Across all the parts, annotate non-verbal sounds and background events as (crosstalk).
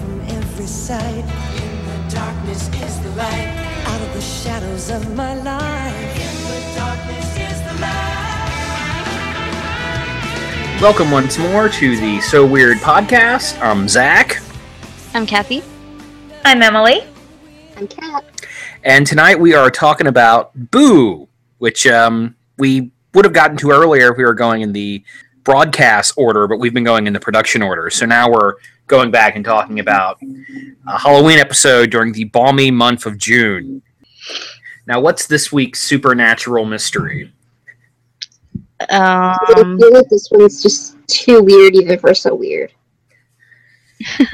from every side. In the darkness is the light. Out of the shadows of my life. In the darkness is the light. Welcome once more to the So Weird podcast. I'm Zach, I'm Kathy. I'm Emily. I'm Kat. and tonight we are talking about Boo, which um, we would have gotten to earlier if we were going in the broadcast order, but we've been going in the production order. So now we're going back and talking about a Halloween episode during the balmy month of June. Now, what's this week's supernatural mystery? I Um, feel like this one's just too weird even for so weird. (laughs)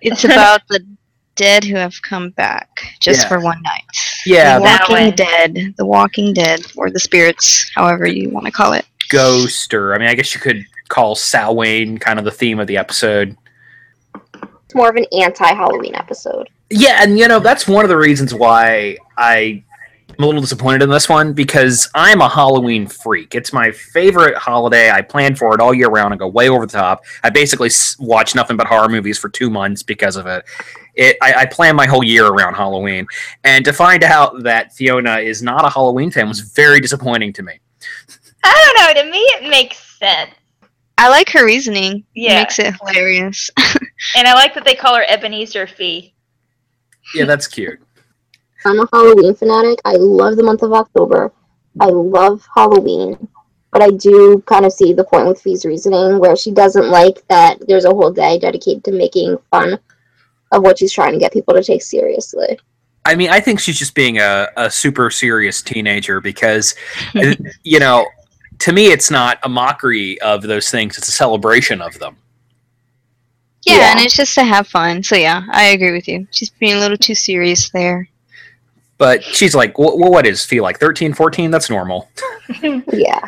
It's (laughs) about the dead who have come back just Yeah. for one night. Yeah, the Walking. Dead, the Walking Dead, or the spirits, however you want to call it. Ghost, or I mean, I guess you could call Samhain kind of the theme of the episode. It's more of an anti-Halloween episode. Yeah, and you know that's one of the reasons why I am a little disappointed in this one because I'm a Halloween freak. It's my favorite holiday. I plan for it all year round. I go way over the top. I basically watch nothing but horror movies for two months because of it. It I, I plan my whole year around Halloween, and to find out that Fiona is not a Halloween fan was very disappointing to me. I don't know. To me, it makes sense, I like her reasoning. Yeah. It makes it hilarious. (laughs) and I like that they call her Ebenezer Fee. Yeah, that's cute. I'm a Halloween fanatic. I love the month of October. I love Halloween. But I do kind of see the point with Fee's reasoning where she doesn't like that there's a whole day dedicated to making fun of what she's trying to get people to take seriously. I mean, I think she's just being a, a super serious teenager because, (laughs) you know, to me, it's not a mockery of those things, it's a celebration of them. yeah, Yeah. and it's just to have fun. So yeah, I agree with you. She's being a little too serious there. But she's like, well, what is feel like 13, 14? That's normal. (laughs) Yeah.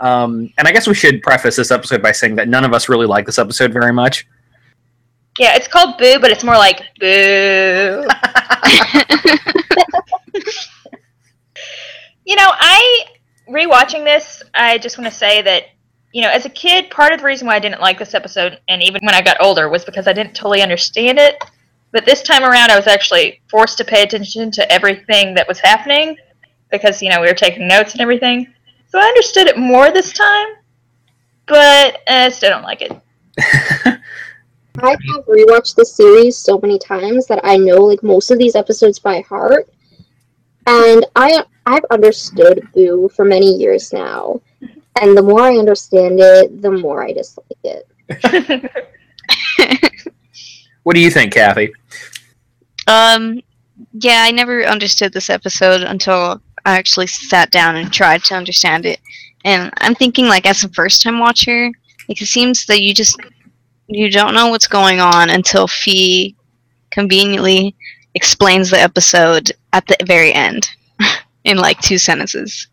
Um, and I guess we should preface this episode by saying that none of us really like this episode very much. Yeah, it's called Boo, but it's more like Boo. (laughs) (laughs) you know, I rewatching this, I just want to say that you know, as a kid, part of the reason why I didn't like this episode, and even when I got older, was because I didn't totally understand it. But this time around, I was actually forced to pay attention to everything that was happening because you know we were taking notes and everything. So I understood it more this time, but I still don't like it. (laughs) I have rewatched this series so many times that I know like most of these episodes by heart. And I I've understood Boo for many years now. And the more I understand it, the more I dislike it. (laughs) What do you think, Kathy? Um, yeah, I never understood this episode until I actually sat down and tried to understand it. And I'm thinking, like, as a first time watcher, like, it seems that you just you don't know what's going on until Fee conveniently explains the episode at the very end (laughs) in like two sentences.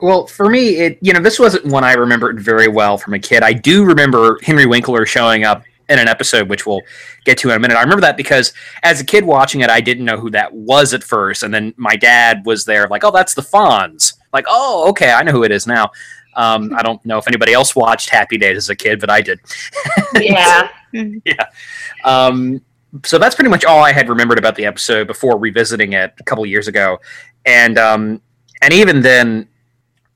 Well, for me, it you know this wasn't one I remembered very well from a kid. I do remember Henry Winkler showing up in an episode, which we'll get to in a minute. I remember that because as a kid watching it, I didn't know who that was at first, and then my dad was there, like, "Oh, that's the Fonz." Like, "Oh, okay, I know who it is now." Um, I don't know if anybody else watched Happy Days as a kid, but I did. (laughs) yeah. (laughs) Yeah. Um, so that's pretty much all I had remembered about the episode before revisiting it a couple years ago, and um, and even then,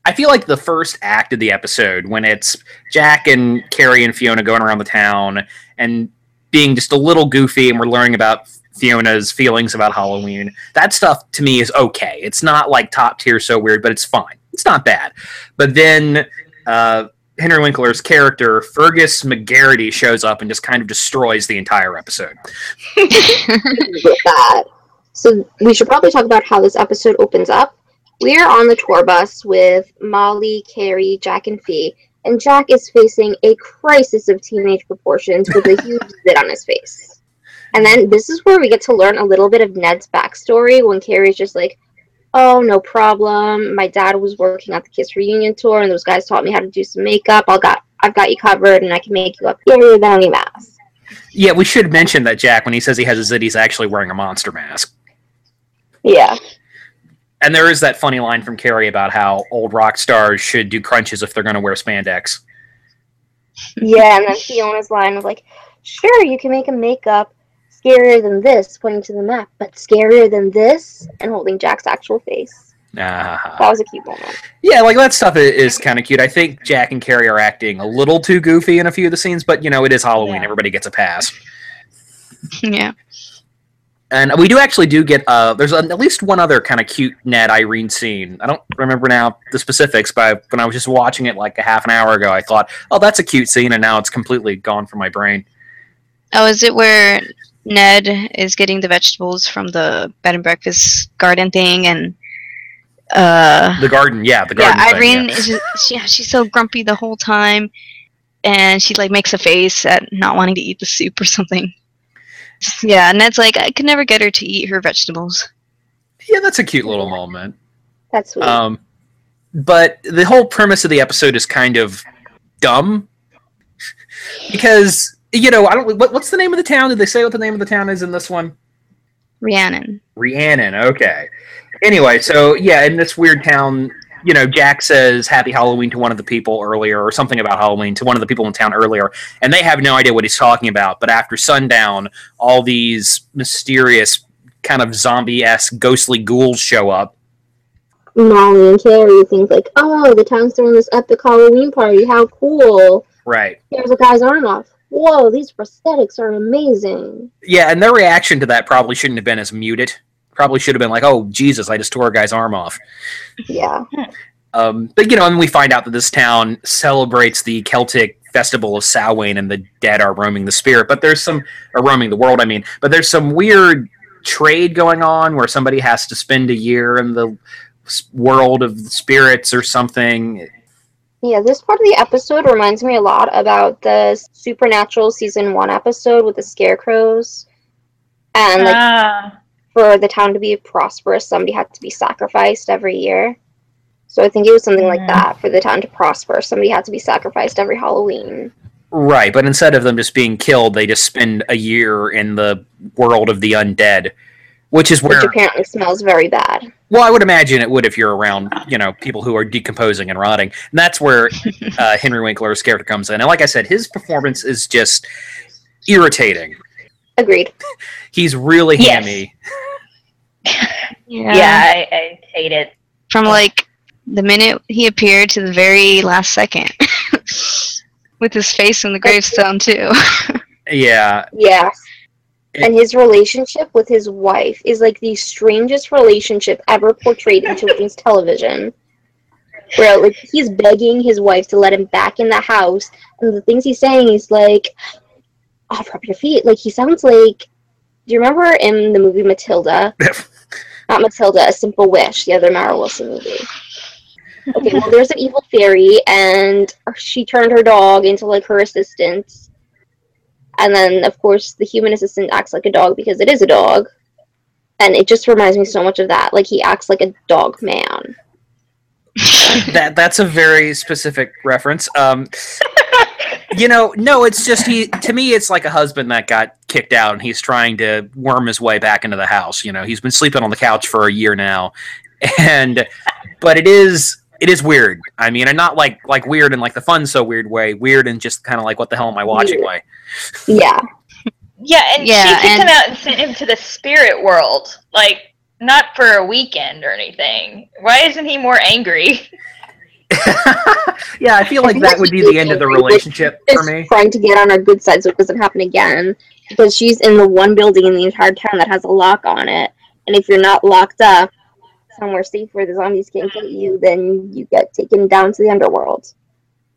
I feel like the first act of the episode when it's Jack and Carrie and Fiona going around the town and being just a little goofy, and we're learning about Fiona's feelings about Halloween. That stuff to me is okay. It's not like top tier so weird, but it's fine. It's not bad. But then. Uh, Henry Winkler's character, Fergus McGarity, shows up and just kind of destroys the entire episode. (laughs) So we should probably talk about how this episode opens up. We're on the tour bus with Molly, Carrie, Jack, and Fee, and Jack is facing a crisis of teenage proportions with a huge (laughs) zit on his face. And then this is where we get to learn a little bit of Ned's backstory when Carrie's just like, oh, no problem. My dad was working at the Kiss reunion tour, and those guys taught me how to do some makeup. I'll got, I've got you covered, and I can make you up here without any mask. Yeah, we should mention that Jack, when he says he has a zit, he's actually wearing a monster mask. Yeah. And there is that funny line from Carrie about how old rock stars should do crunches if they're going to wear spandex. Yeah, and then Fiona's line was like, sure, you can make a makeup scarier than this, pointing to the map, but scarier than this, and holding Jack's actual face. Ah. That was a cute moment. Yeah, like that stuff i- is, kind of cute. I think Jack and Carrie are acting a little too goofy in a few of the scenes, but you know, it is Halloween. Yeah. Everybody gets a pass. (laughs) yeah. And we do actually do get uh there's at least one other kind of cute Ned Irene scene. I don't remember now the specifics, but when I was just watching it like a half an hour ago, I thought, "Oh, that's a cute scene," and now it's completely gone from my brain. Oh, is it where Ned is getting the vegetables from the bed and breakfast garden thing and uh The garden, yeah, the yeah, garden. thing, Irene yeah. is just, she, yeah, she's so grumpy the whole time and she like makes a face at not wanting to eat the soup or something. Yeah, and Ned's like, I could never get her to eat her vegetables. Yeah, that's a cute little moment. That's sweet. Um, but the whole premise of the episode is kind of dumb (laughs) because you know I don't. What, what's the name of the town? Did they say what the name of the town is in this one? Rhiannon. Rhiannon. Okay. Anyway, so yeah, in this weird town, you know, Jack says "Happy Halloween" to one of the people earlier, or something about Halloween to one of the people in town earlier, and they have no idea what he's talking about. But after sundown, all these mysterious, kind of zombie-esque, ghostly ghouls show up. Molly and Carrie think like, oh, the town's throwing this epic Halloween party. How cool! Right. Here's a guy's arm off. Whoa, these prosthetics are amazing. Yeah, and their reaction to that probably shouldn't have been as muted. Probably should have been like, "Oh Jesus, I just tore a guy's arm off." Yeah. Um, but you know, and we find out that this town celebrates the Celtic festival of Samhain, and the dead are roaming the spirit. But there's some, or roaming the world, I mean. But there's some weird trade going on where somebody has to spend a year in the world of the spirits or something. Yeah, this part of the episode reminds me a lot about the Supernatural season one episode with the scarecrows. And like ah, for the town to be prosperous, somebody had to be sacrificed every year. So I think it was something like Mhm. that. For the town to prosper, somebody had to be sacrificed every Halloween. Right, but instead of them just being killed, they just spend a year in the world of the undead, which is where Which apparently smells very bad. Well, I would imagine it would if you're around, you know, people who are decomposing and rotting. And that's where (laughs) uh, Henry Winkler's character comes in. And like I said, his performance is just irritating. Agreed. He's really Yes. hammy. Yeah. yeah, I, I hate it. From like the minute he appeared to the very last second. (laughs) With his face in the gravestone too. (laughs) Yeah, Yes. And his relationship with his wife is like the strangest relationship ever portrayed in children's television. Where like he's begging his wife to let him back in the house, and the things he's saying is like, oh, "Offer up your feet." Like he sounds like. Do you remember in the movie Matilda? (laughs) Not Matilda, A Simple Wish, the other Mara Wilson movie. Okay, well, there's an evil fairy, and she turned her dog into like her assistant. And then, of course, the human assistant acts like a dog because it is a dog. And it just reminds me so much of that. Like, he acts like a dog man. (laughs) that that's a very specific reference. Um, (laughs) you know, no, it's just he. To me, it's like a husband that got kicked out, and he's trying to worm his way back into the house. You know, he's been sleeping on the couch for a year now, and but it is it is weird. I mean, and not like like weird in like the fun so weird way. Weird and just kind of like what the hell am I watching Weird. way. Yeah. Yeah, and Yeah, she kicked and- him out and sent him to the spirit world. Like, not for a weekend or anything. Why isn't he more angry? (laughs) yeah, I feel like that would be the end of the relationship for me. trying to get on our good side so it doesn't happen again. Because she's in the one building in the entire town that has a lock on it. And if you're not locked up somewhere safe where the zombies can't get you, then you get taken down to the underworld.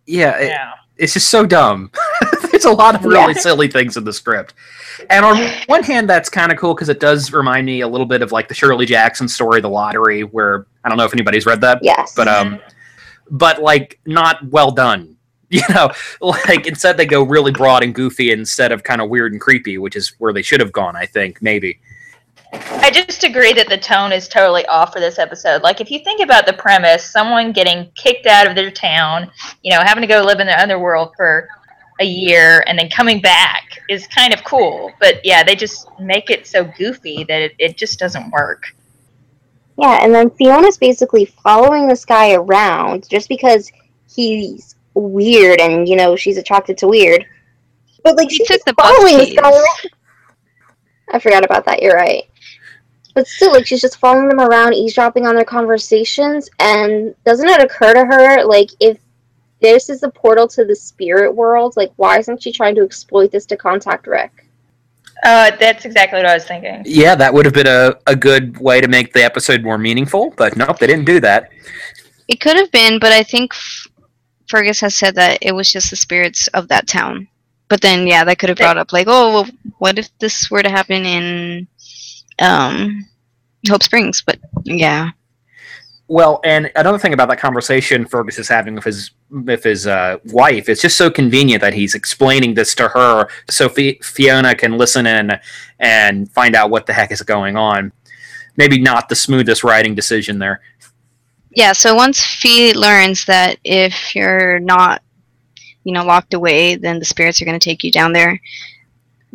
Yeah, it, it's just so dumb. (laughs) There's a lot of really Yeah. silly things in the script. And on one hand, that's kind of cool because it does remind me a little bit of like the Shirley Jackson story, The Lottery, where I don't know if anybody's read that, Yes. but um, but like not well done. (laughs) You know, like instead they go really broad and goofy instead of kind of weird and creepy, which is where they should have gone. I think maybe. I just agree that the tone is totally off for this episode. Like, if you think about the premise, someone getting kicked out of their town, you know, having to go live in the underworld for a year and then coming back is kind of cool. But yeah, they just make it so goofy that it, it just doesn't work. Yeah, and then Fiona's basically following this guy around just because he's weird and, you know, she's attracted to weird. But like He she's took the bus following this guy around. I forgot about that. You're right. But still, like she's just following them around, eavesdropping on their conversations, and doesn't it occur to her like if this is the portal to the spirit world, like why isn't she trying to exploit this to contact Rick? Uh, that's exactly what I was thinking. Yeah, that would have been a, a good way to make the episode more meaningful, but nope, they didn't do that. It could have been, but I think F- Fergus has said that it was just the spirits of that town. But then, yeah, that could have brought up like, oh, well, what if this were to happen in um, Hope Springs? But yeah, Well, and another thing about that conversation Fergus is having with his with his uh, wife, it's just so convenient that he's explaining this to her, so Fi- Fiona can listen in and find out what the heck is going on. Maybe not the smoothest writing decision there. yeah. So once Fee learns that if you're not, you know, locked away, then the spirits are going to take you down there.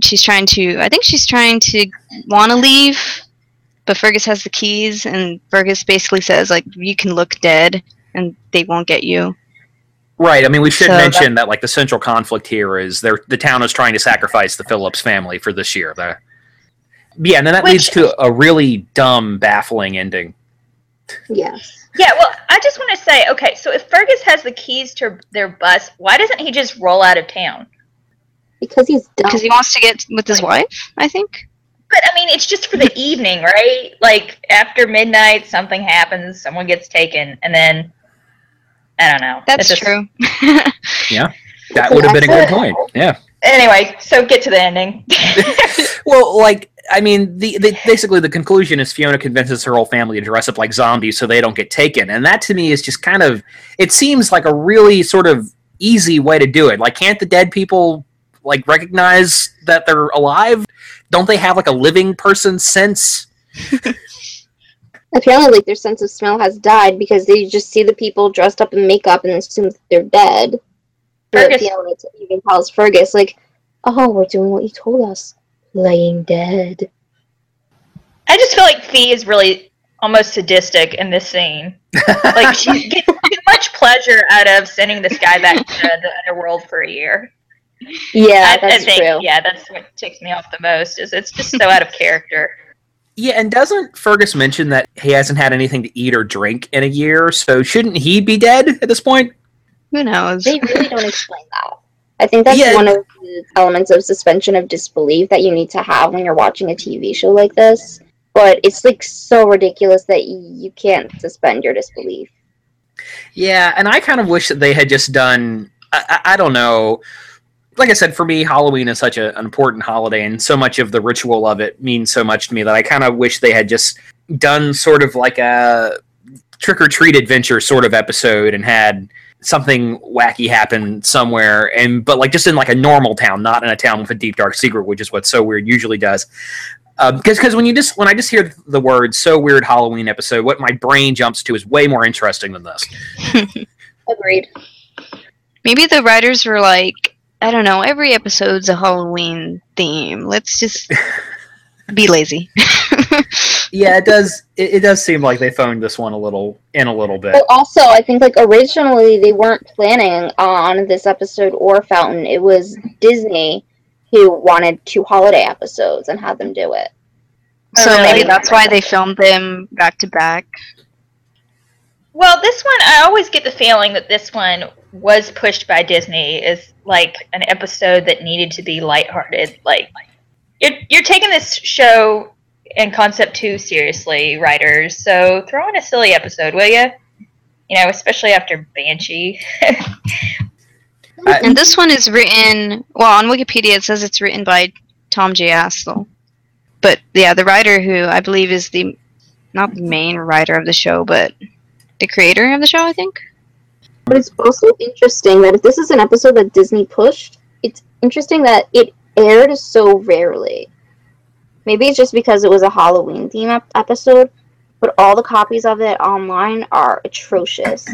She's trying to. I think she's trying to want to leave, but Fergus has the keys, and Fergus basically says like, "You can look dead, and they won't get you." Right. I mean, we should So mention that like the central conflict here is they're, the town is trying to sacrifice the Phillips family for this year. The, yeah, and then that Which- leads to a really dumb, baffling ending. Yes. Yeah, well, I just want to say, okay, so if Fergus has the keys to their bus, why doesn't he just roll out of town? Because he's dumb. Because he wants to get with his wife, I think. But I mean, it's just for the (laughs) evening, right? Like after midnight, something happens, someone gets taken, and then I don't know. That's just- true. (laughs) Yeah, that would have been a good point. (laughs) Yeah. Anyway, so get to the ending. Well, like I mean, the, the basically the conclusion is Fiona convinces her whole family to dress up like zombies so they don't get taken, and that to me is just kind of it seems like a really sort of easy way to do it. Like, can't the dead people like recognize that they're alive? Don't they have like a living person sense? (laughs) Apparently, like their sense of smell has died because they just see the people dressed up in makeup and assume that they're dead. But Fergus- Fiona even tells Fergus, like, "Oh, we're doing what you told us, laying dead." I just feel like Fee is really almost sadistic in this scene. Like (laughs) she gets too much pleasure out of sending this guy back to the underworld for a year. Yeah, I, I that's think, true. yeah, that's what ticks me off the most. Is it's just so out of character. Yeah, and doesn't Fergus mention that he hasn't had anything to eat or drink in a year? So shouldn't he be dead at this point? Who knows? They really don't explain that. I think that's Yeah. one of the elements of suspension of disbelief that you need to have when you're watching a TV show like this. But it's like so ridiculous that you can't suspend your disbelief. Yeah, and I kind of wish that they had just done. I, I, I don't know. Like I said, for me, Halloween is such a, an important holiday, and so much of the ritual of it means so much to me that I kind of wish they had just done sort of like a trick or treat adventure sort of episode and had something wacky happen somewhere and but like just in like a normal town not in a town with a deep dark secret which is what so weird usually does um, because because when you just when i just hear the word so weird halloween episode what my brain jumps to is way more interesting than this (laughs) Agreed. Maybe the writers were like, I don't know, every episode's a Halloween theme. Let's just (laughs) be lazy. (laughs) yeah it does it, it does seem like they phoned this one a little in a little bit But also, I think like originally they weren't planning on this episode or Fountain. It was Disney who wanted two holiday episodes and had them do it. Oh, so maybe that's why they filmed them back to back. Well, this one, I always get the feeling that this one was pushed by Disney is like an episode that needed to be lighthearted. Like, you're, you're taking this show and concept too seriously, writers. So throw in a silly episode, will you? You know, especially after Banshee. (laughs) And this one is written, well, on Wikipedia it says it's written by Tom J. Astle. But yeah, the writer who I believe is the, not the main writer of the show, but the creator of the show, I think. But it's also interesting that if this is an episode that Disney pushed, it's interesting that it aired so rarely. Maybe it's just because it was a Halloween theme ep- episode, but all the copies of it online are atrocious.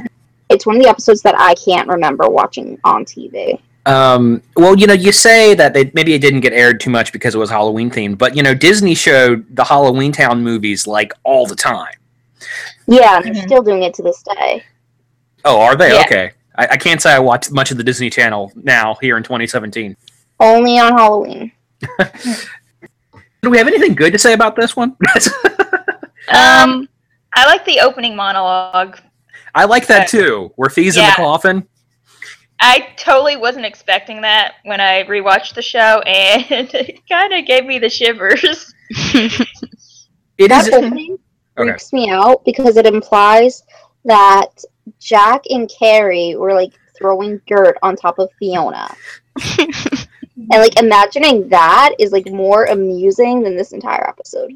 It's one of the episodes that I can't remember watching on TV. Um, well, you know, you say that they, maybe it didn't get aired too much because it was Halloween themed, but you know, Disney showed the Halloween Town movies like all the time. Yeah, they're Mhm. still doing it to this day. Oh, are they? Yeah. Okay. I, I can't say I watch much of the Disney Channel now here in 2017. Only on Halloween. (laughs) Do we have anything good to say about this one? (laughs) Um, I like the opening monologue. I like that too. Where Fee's in the coffin. I totally wasn't expecting that when I rewatched the show, and (laughs) it kind of gave me the shivers. It that is. opening Okay. freaks me out because it implies that Jack and Carrie were like throwing dirt on top of Fiona. (laughs) and like imagining that is like more amusing than this entire episode.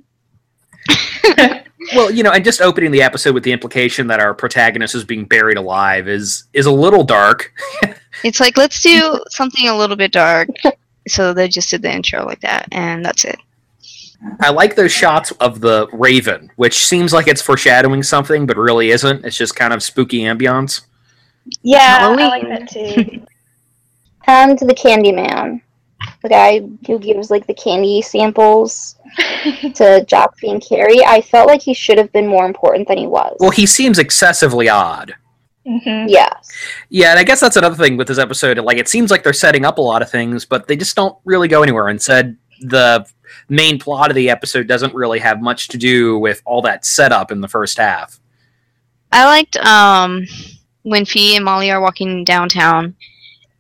Well, you know, and just opening the episode with the implication that our protagonist is being buried alive is is a little dark. (laughs) it's like let's do something a little bit dark. So they just did the intro like that, and that's it. I like those shots of the Raven, which seems like it's foreshadowing something, but really isn't. It's just kind of spooky ambiance. Yeah, I Halloween. like that too. (laughs) And the Candyman, the guy who gives like the candy samples (laughs) to Jack and Carrie. I felt like he should have been more important than he was. Well, he seems excessively odd. hmm yes. Yeah, and I guess that's another thing with this episode. Like, it seems like they're setting up a lot of things, but they just don't really go anywhere. And said the main plot of the episode doesn't really have much to do with all that setup in the first half. I liked um when Fee and Molly are walking downtown,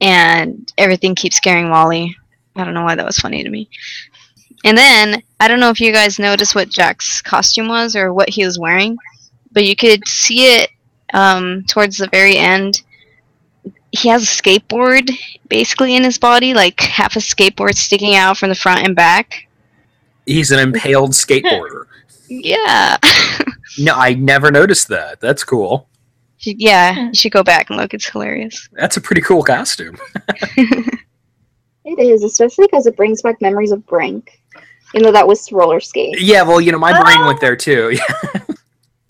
and everything keeps scaring Molly. I don't know why that was funny to me. And then I don't know if you guys noticed what Jack's costume was or what he was wearing, but you could see it um, towards the very end. He has a skateboard basically in his body, like half a skateboard sticking out from the front and back. He's an impaled skateboarder. (laughs) Yeah. (laughs) No, I never noticed that. That's cool. yeah, hmm. you should go back and look. It's hilarious. That's a pretty cool costume. (laughs) It is, especially because it brings back memories of Brink. You know, that was roller skate. Yeah, well, you know, my brain went ah! there too.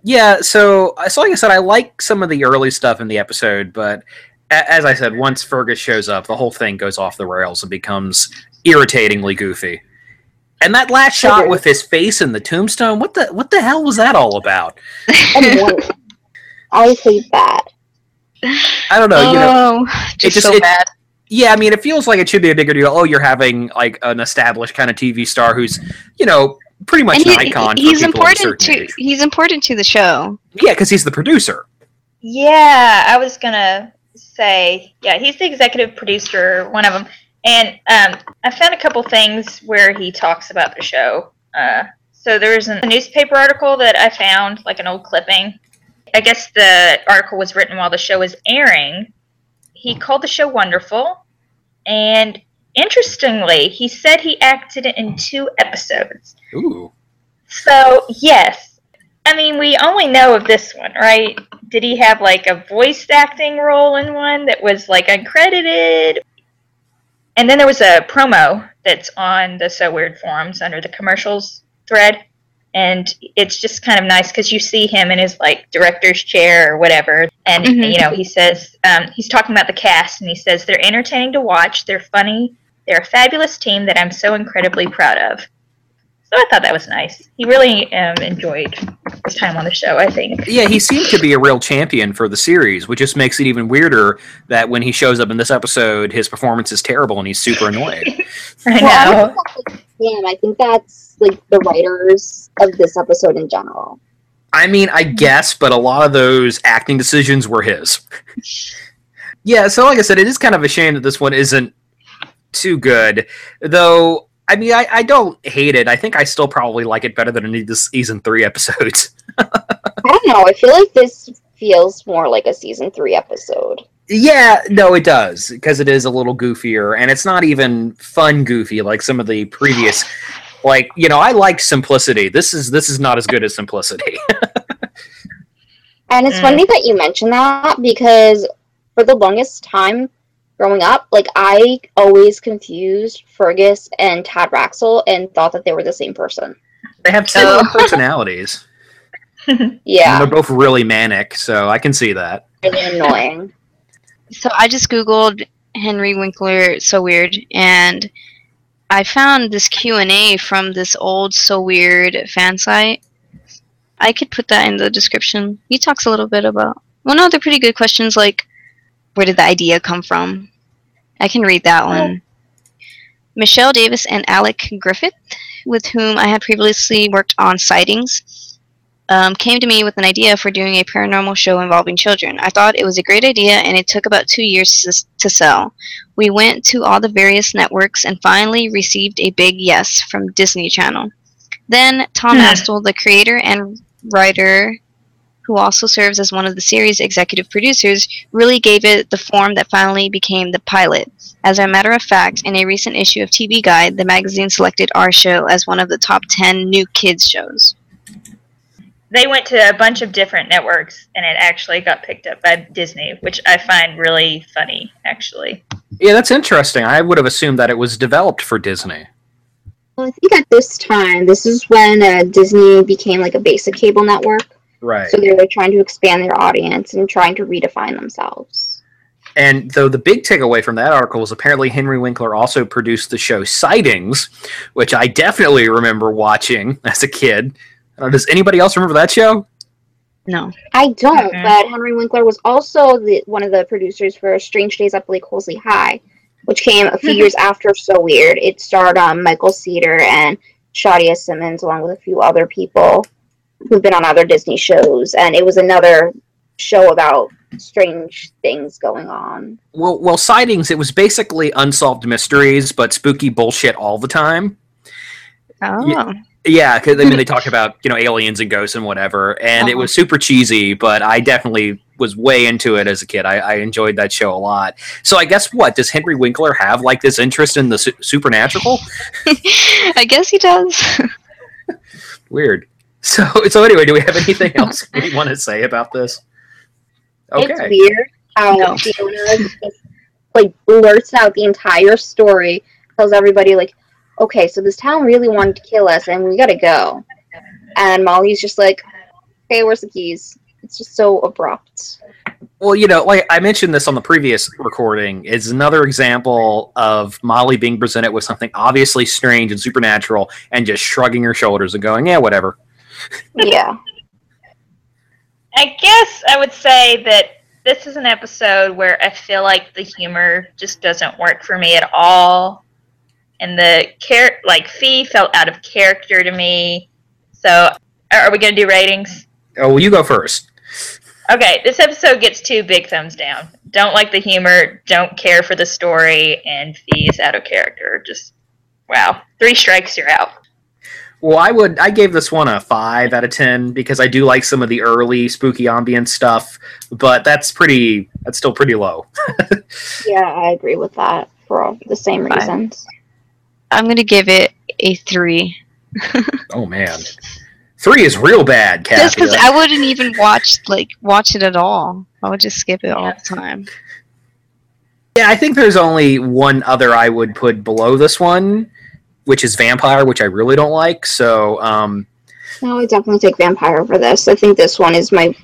yeah, so uh, so like I said, I like some of the early stuff in the episode, but a- as I said, once Fergus shows up, the whole thing goes off the rails and becomes irritatingly goofy. And that last shot with his face in the tombstone, what the what the hell was that all about? I (laughs) hate that. I don't know, you know. oh, just, just- so it- bad. Yeah, I mean, it feels like it should be a bigger deal. Oh, you're having like an established kind of TV star who's, you know, pretty much And an he- icon he's for people of a important to age. he's important to the show. Yeah, because he's the producer. Yeah, I was gonna say, yeah, he's the executive producer, one of them, and um, I found a couple things where he talks about the show. Uh, so there's a newspaper article that I found, like an old clipping. I guess the article was written while the show was airing. He called the show wonderful, and interestingly, he said he acted in two episodes. Ooh. So yes, I mean we only know of this one, right? Did he have like a voice acting role in one that was like uncredited? And then there was a promo that's on the So Weird forums under the commercials thread, and it's just kind of nice because you see him in his like director's chair or whatever, and Mhm. you know he says um, he's talking about the cast, and he says they're entertaining to watch, they're funny, they're a fabulous team that I'm so incredibly proud of. So I thought that was nice. He really um, enjoyed his time on the show. I think. Yeah, he seemed to be a real champion for the series, which just makes it even weirder that when he shows up in this episode, his performance is terrible and he's super annoyed. (laughs) (laughs) I know. don't think that's like him. I think that's like the writers of this episode in general. I mean, I guess, but a lot of those acting decisions were his. (laughs) yeah, so like I said, it is kind of a shame that this one isn't too good. Though, I mean, I, I don't hate it. I think I still probably like it better than any of the season three episodes. (laughs) I don't know. I feel like this feels more like a season three episode. Yeah, no, it does because it is a little goofier, and it's not even fun goofy like some of the previous. Like you know, I like simplicity. This is this is not as good as simplicity. (laughs) And it's Mm. funny that you mention that because for the longest time growing up, like I always confused Fergus and Tad Raxel and thought that they were the same person. they have similar (laughs) personalities, (laughs) and Yeah, they're both really manic, so I can see that. really annoying. (laughs) So I just googled Henry Winkler so weird and I found this Q&A from this old so weird fan site. I could put that in the description. He talks a little bit about well no, they're pretty good questions like where did the idea come from? I can read that one. Michelle Davis and Alec Griffith, with whom I had previously worked on Sightings, um, came to me with an idea for doing a paranormal show involving children. I thought it was a great idea, and it took about two years to, to sell. We went to all the various networks and finally received a big yes from Disney Channel. Then Tom Hmm. Astle, the creator and writer, who also serves as one of the series' executive producers, really gave it the form that finally became the pilot. As a matter of fact, in a recent issue of TV Guide, the magazine selected our show as one of the top 10 new kids shows. They went to a bunch of different networks, and it actually got picked up by Disney, which I find really funny, actually. Yeah, that's interesting. I would have assumed that it was developed for Disney. Well, I think at this time, this is when uh, Disney became like a basic cable network. Right. So they were trying to expand their audience and trying to redefine themselves. And though the big takeaway from that article was apparently Henry Winkler also produced the show Sightings, which I definitely remember watching (laughs) as a kid. Uh, does anybody else remember that show? No. I don't, Mhm. but Henry Winkler was also the, one of the producers for Strange Days at Blake Holsley High, which came a few years after So Weird. It starred um, Michael Seater and Shadia Simmons, along with a few other people who've been on other Disney shows, and it was another show about strange things going on. Well, well, Sightings, it was basically unsolved mysteries, but spooky bullshit all the time. Oh. Yeah, because I mean, they talk about you know aliens and ghosts and whatever, and it Uh-huh. was super cheesy. But I definitely was way into it as a kid. I, I enjoyed that show a lot. So I guess what does Henry Winkler have like this interest in the su- supernatural? (laughs) I guess he does. (laughs) Weird. So (laughs) so anyway, do we have anything else (laughs) we want to say about this? It's Okay. weird how No. Fiona just like blurts out the entire story, tells everybody like, "Okay, so this town really wanted to kill us, and we gotta go." And Molly's just like, "Okay, where's the keys?" It's just so abrupt. Well, you know, like I mentioned this on the previous recording, is another example of Molly being presented with something obviously strange and supernatural, and just shrugging her shoulders and going, "Yeah, whatever." Yeah, I guess I would say that this is an episode where I feel like the humor just doesn't work for me at all, and the char- like Fee felt out of character to me. So, are are we gonna do ratings? Oh, well, you go first. Okay, this episode gets two big thumbs down. Don't like the humor, don't care for the story, and Fee is out of character. Just wow, three strikes, you're out. Well, I would. I gave this one a five out of ten because I do like some of the early spooky ambient stuff, but that's pretty. That's still pretty low. (laughs) yeah, I agree with that for all the same Fine. reasons. I'm going to give it a 3. (laughs) Oh man, three is real bad, Kathy. Just because I wouldn't even watch like watch it at all. I would just skip it all Yeah. the time. yeah, I think there's only one other I would put below this one, which is Vampire, which I really don't like. So, um, No, I definitely take Vampire over this. I think this one is my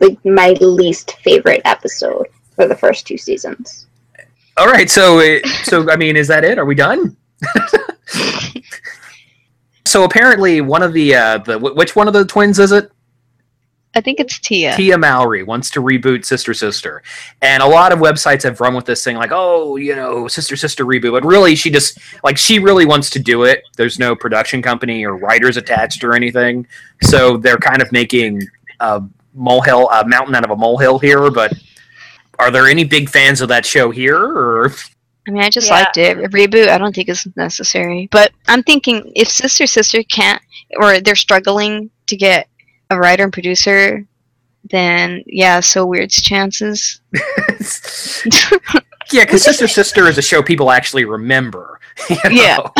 like my least favorite episode for the first two seasons. all right. So, it, so I mean, is that it? Are we done? (laughs) so apparently, one of the uh, the which one of the twins is it? I think it's Tia. Tia Mowry wants to reboot Sister Sister, and a lot of websites have run with this thing like, oh, you know, Sister Sister reboot, but really, she just like she really wants to do it. There's no production company or writers attached or anything, so they're kind of making a molehill, a mountain out of a molehill here. But are there any big fans of that show here? Or I mean, I just Yeah. liked it. A reboot, I don't think is necessary. But I'm thinking if Sister Sister can't, or they're struggling to get a writer and producer, then yeah, so weird's chances. (laughs) (laughs) yeah, because Sister Sister is a show people actually remember. (laughs) you Yeah. know?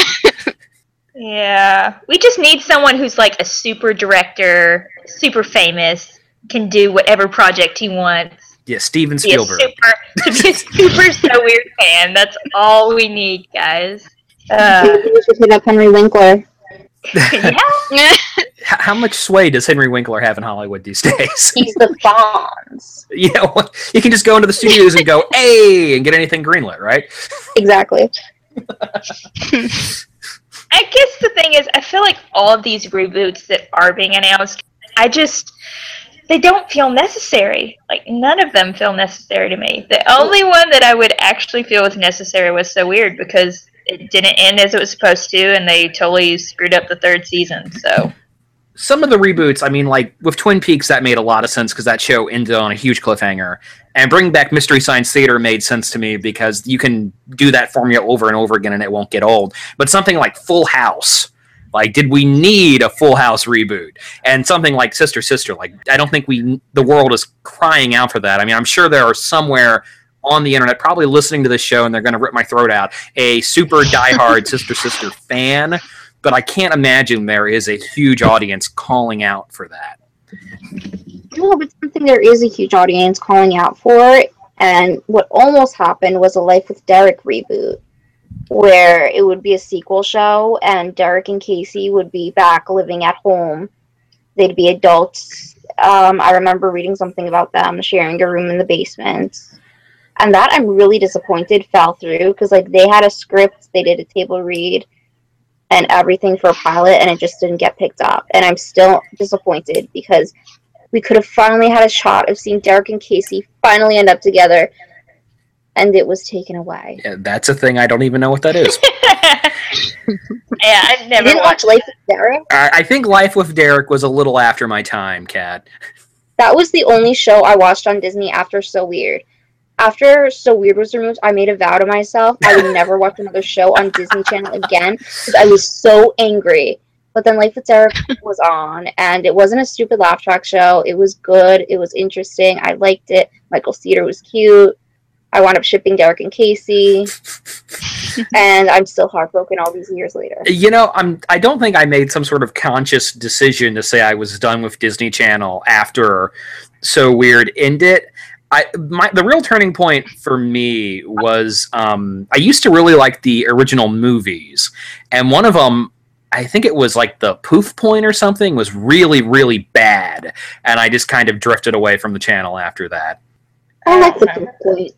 Yeah, we just need someone who's like a super director, super famous, can do whatever project he wants. yeah, Steven Be a Spielberg. super, to be a super so weird fan. That's all we need, guys. Uh, we should hit up Henry Winkler. Yeah, (laughs) how much sway does Henry Winkler have in Hollywood these days? (laughs) He's the Fonz. you know, you can just go into the studios and go, (laughs) "Hey," and get anything greenlit, right? Exactly. I guess the thing is, I feel like all of these reboots that are being announced, I just they don't feel necessary. Like none of them feel necessary to me. The only one that I would actually feel was necessary was so weird because it didn't end as it was supposed to, and they totally screwed up the third season. So some of the reboots, I mean, like with Twin Peaks, that made a lot of sense because that show ended on a huge cliffhanger. And bringing back Mystery Science Theater made sense to me because you can do that formula over and over again and it won't get old. But something like Full House, like, did we need a Full House reboot? And something like Sister Sister, like, I don't think we the world is crying out for that. I mean, I'm sure there are somewhere on the internet, probably listening to this show, and they're going to rip my throat out, a super diehard (laughs) Sister Sister fan but I can't imagine there is a huge audience calling out for that. No, but something there is a huge audience calling out for. And what almost happened was a Life with Derek reboot, where it would be a sequel show, and Derek and Casey would be back living at home. They'd be adults. Um, I remember reading something about them sharing a room in the basement. And that I'm really disappointed fell through because like they had a script, they did a table read, and everything for a pilot and it just didn't get picked up. And I'm still disappointed because we could have finally had a shot of seeing Derek and Casey finally end up together and it was taken away. Yeah, that's a thing I don't even know what that is. (laughs) yeah, I've never you didn't watch Life with Derek. I, I think Life with Derek was a little after my time, Kat. That was the only show I watched on Disney after So Weird after So Weird was removed, I made a vow to myself I would never watch another show on Disney Channel again because I was so angry. But then Life with Derek was on, and it wasn't a stupid laugh track show. It was good. It was interesting. I liked it. Michael Seater was cute. I wound up shipping Derek and Casey, (laughs) and I'm still heartbroken all these years later. You know, I'm. I don't think I made some sort of conscious decision to say I was done with Disney Channel after So Weird ended. I my the real turning point for me was um, I used to really like the original movies, and one of them I think it was like the Poof Point or something was really really bad, and I just kind of drifted away from the channel after that. I like the Poof Point.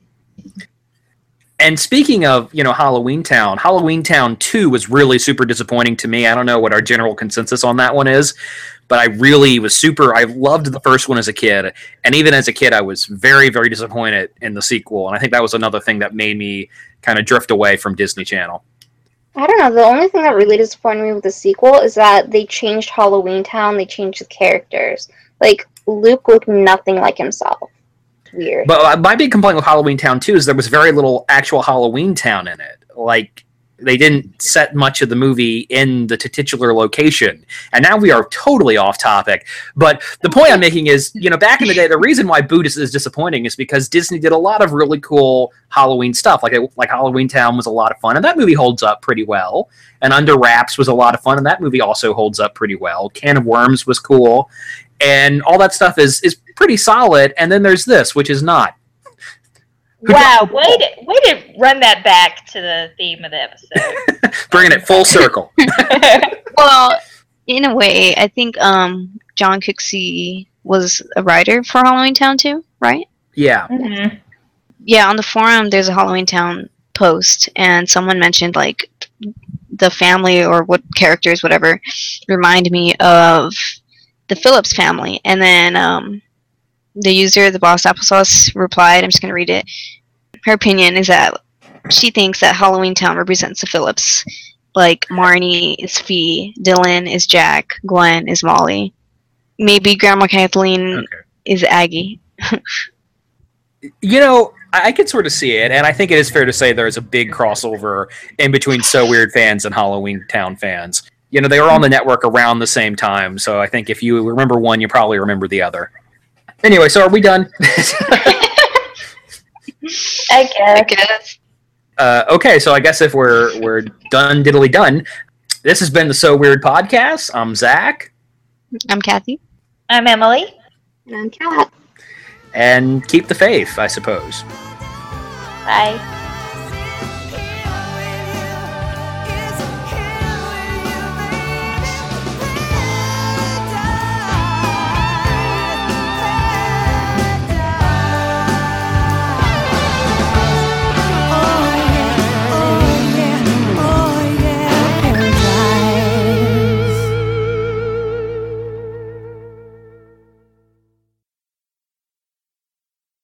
And speaking of, you know, Halloween Town, Halloween Town 2 was really super disappointing to me. I don't know what our general consensus on that one is, but I really was super I loved the first one as a kid, and even as a kid I was very very disappointed in the sequel, and I think that was another thing that made me kind of drift away from Disney Channel. I don't know. The only thing that really disappointed me with the sequel is that they changed Halloween Town. They changed the characters. Like Luke looked nothing like himself weird. But uh, my big complaint with Halloween Town too is there was very little actual Halloween Town in it. Like they didn't set much of the movie in the titular location. And now we are totally off topic. But the point I'm making is, you know, back in the day, the reason why Buddhist is disappointing is because Disney did a lot of really cool Halloween stuff. Like like Halloween Town was a lot of fun, and that movie holds up pretty well. And Under Wraps was a lot of fun, and that movie also holds up pretty well. Can of Worms was cool, and all that stuff is is pretty solid. And then there's this, which is not. Wow, way to, way to run that back to the theme of the (laughs) episode. Bringing it full circle. (laughs) well, in a way, I think um, John Cooksey was a writer for Halloween Town too, right? Yeah. Mm-hmm. Yeah, on the forum, there's a Halloween Town post, and someone mentioned like the family or what characters, whatever, remind me of the Phillips family. And then um, the user, the boss applesauce, replied, I'm just going to read it. Her opinion is that she thinks that Halloween Town represents the Phillips. Like Marnie is Fee, Dylan is Jack, Gwen is Molly. Maybe Grandma Kathleen okay. is Aggie. you know, I could sort of see it, and I think it is fair to say there is a big crossover in between So Weird fans and Halloween Town fans. You know, they were on the network around the same time, so I think if you remember one, you probably remember the other. Anyway, so are we done? (laughs) I guess. I guess. Uh, okay, so I guess if we're we're done, diddly done. This has been the So Weird podcast. I'm Zach. I'm Kathy. I'm Emily. And I'm Kat. And keep the faith, I suppose. Bye.